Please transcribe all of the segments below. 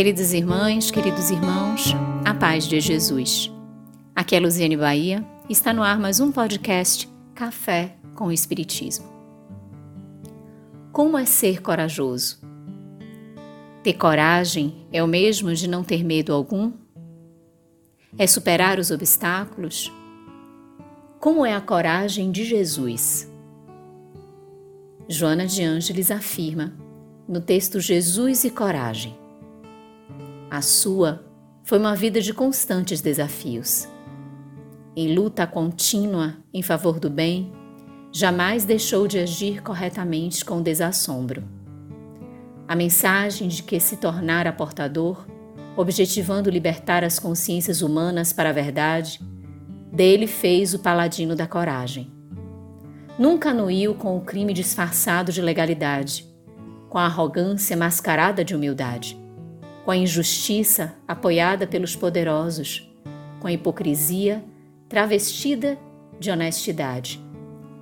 Queridas irmãs, queridos irmãos, a paz de Jesus. Aqui é Luziane Bahia está no ar mais um podcast Café com o Espiritismo. Como é ser corajoso? Ter coragem é o mesmo de não ter medo algum? É superar os obstáculos? Como é a coragem de Jesus? Joana de Ângeles afirma no texto Jesus e Coragem. A sua foi uma vida de constantes desafios. Em luta contínua em favor do bem, jamais deixou de agir corretamente com desassombro. A mensagem de que se tornara portador, objetivando libertar as consciências humanas para a verdade, dele fez o paladino da coragem. Nunca anuiu com o crime disfarçado de legalidade, com a arrogância mascarada de humildade com a injustiça apoiada pelos poderosos, com a hipocrisia travestida de honestidade,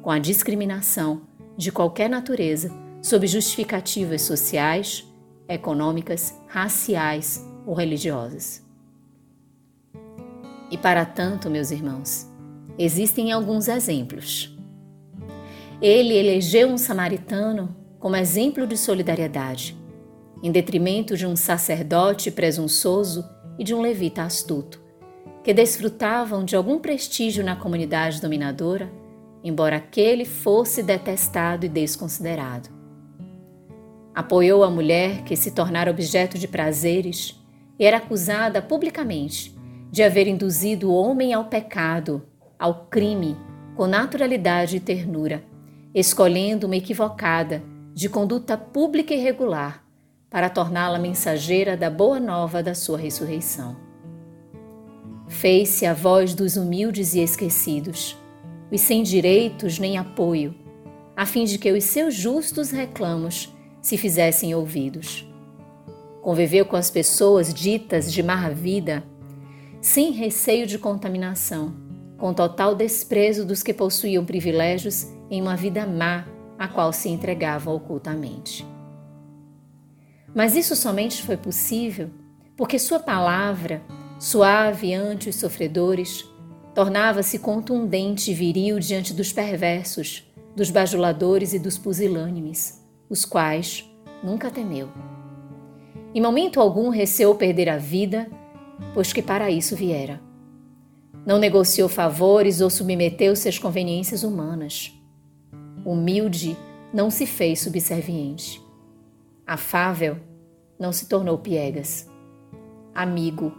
com a discriminação de qualquer natureza sob justificativas sociais, econômicas, raciais ou religiosas. E para tanto, meus irmãos, existem alguns exemplos. Ele elegeu um samaritano como exemplo de solidariedade em detrimento de um sacerdote presunçoso e de um levita astuto, que desfrutavam de algum prestígio na comunidade dominadora, embora aquele fosse detestado e desconsiderado. Apoiou a mulher que se tornara objeto de prazeres e era acusada publicamente de haver induzido o homem ao pecado, ao crime, com naturalidade e ternura, escolhendo uma equivocada, de conduta pública e regular, para torná-la mensageira da boa nova da sua ressurreição. Fez-se a voz dos humildes e esquecidos, os sem direitos nem apoio, a fim de que os seus justos reclamos se fizessem ouvidos. Conviveu com as pessoas ditas de má vida, sem receio de contaminação, com total desprezo dos que possuíam privilégios em uma vida má a qual se entregavam ocultamente. Mas isso somente foi possível porque Sua palavra, suave ante os sofredores, tornava-se contundente e viril diante dos perversos, dos bajuladores e dos pusilânimes, os quais nunca temeu. Em momento algum receou perder a vida, pois que para isso viera. Não negociou favores ou submeteu-se às conveniências humanas. Humilde, não se fez subserviente. Afável, não se tornou piegas. Amigo,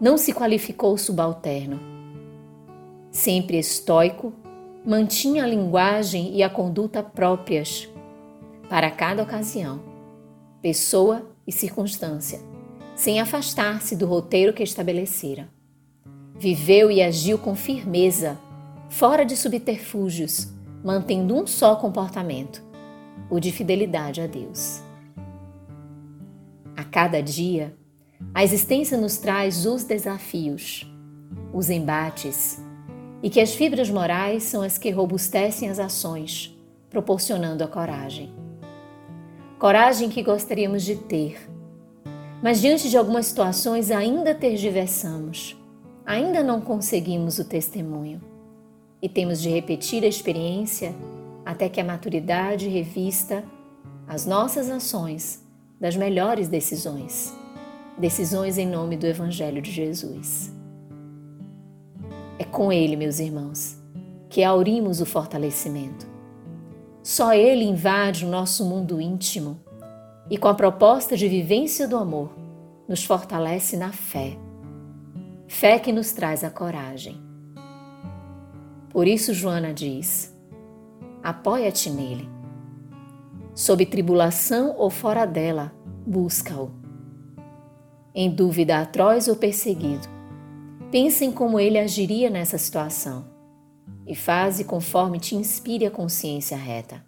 não se qualificou subalterno. Sempre estoico, mantinha a linguagem e a conduta próprias para cada ocasião, pessoa e circunstância, sem afastar-se do roteiro que estabelecera. Viveu e agiu com firmeza, fora de subterfúgios, mantendo um só comportamento, o de fidelidade a Deus. Cada dia, a existência nos traz os desafios, os embates, e que as fibras morais são as que robustecem as ações, proporcionando a coragem. Coragem que gostaríamos de ter, mas diante de algumas situações ainda tergiversamos, ainda não conseguimos o testemunho e temos de repetir a experiência até que a maturidade revista as nossas ações das melhores decisões. Decisões em nome do Evangelho de Jesus. É com Ele, meus irmãos, que aurimos o fortalecimento. Só Ele invade o nosso mundo íntimo e, com a proposta de vivência do amor, nos fortalece na fé. Fé que nos traz a coragem. Por isso, Joana diz: apoia-te nele sob tribulação ou fora dela, busca-o. Em dúvida atroz ou perseguido, pensa em como ele agiria nessa situação e faze conforme te inspire a consciência reta.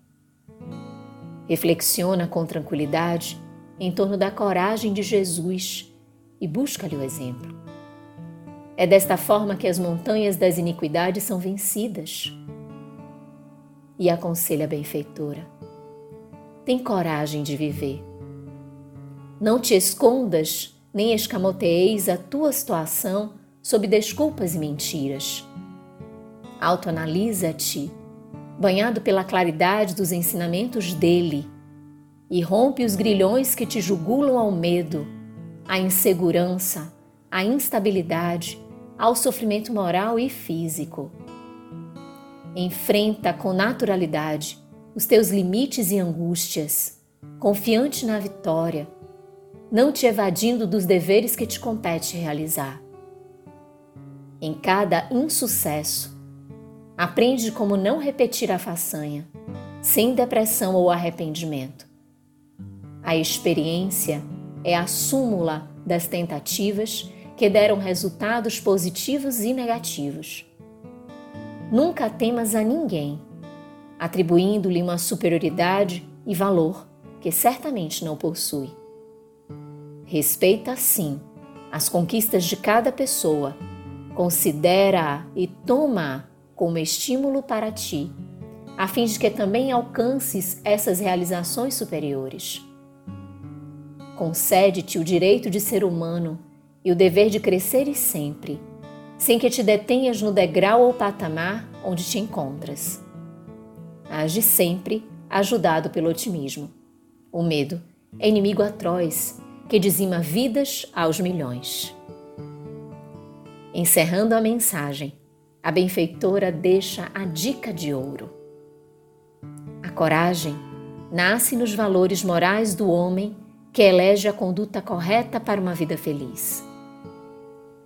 Reflexiona com tranquilidade em torno da coragem de Jesus e busca-lhe o exemplo. É desta forma que as montanhas das iniquidades são vencidas. E aconselha a benfeitora tem coragem de viver. Não te escondas nem escamoteeis a tua situação sob desculpas e mentiras. Autoanalisa-te, banhado pela claridade dos ensinamentos dele, e rompe os grilhões que te jugulam ao medo, à insegurança, à instabilidade, ao sofrimento moral e físico. Enfrenta com naturalidade os teus limites e angústias, confiante na vitória, não te evadindo dos deveres que te compete realizar. Em cada insucesso, aprende como não repetir a façanha, sem depressão ou arrependimento. A experiência é a súmula das tentativas que deram resultados positivos e negativos. Nunca temas a ninguém, atribuindo-lhe uma superioridade e valor que certamente não possui. Respeita, sim, as conquistas de cada pessoa, considera-a e toma-a como estímulo para ti, a fim de que também alcances essas realizações superiores. Concede-te o direito de ser humano e o dever de crescer e sempre, sem que te detenhas no degrau ou patamar onde te encontras. Age sempre ajudado pelo otimismo. O medo é inimigo atroz que dizima vidas aos milhões. Encerrando a mensagem, a benfeitora deixa a dica de ouro. A coragem nasce nos valores morais do homem que elege a conduta correta para uma vida feliz.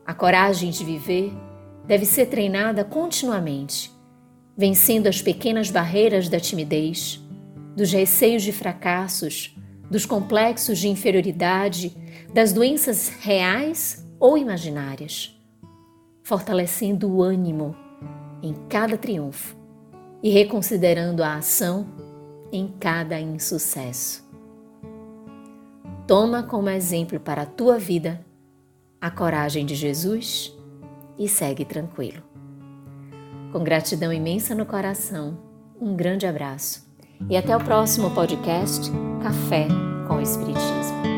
A coragem de viver deve ser treinada continuamente, vencendo as pequenas barreiras da timidez, dos receios de fracassos, dos complexos de inferioridade, das doenças reais ou imaginárias, fortalecendo o ânimo em cada triunfo e reconsiderando a ação em cada insucesso. Toma como exemplo para a tua vida a coragem de Jesus e segue tranquilo. Com gratidão imensa no coração, um grande abraço e até o próximo podcast Café com o Espiritismo.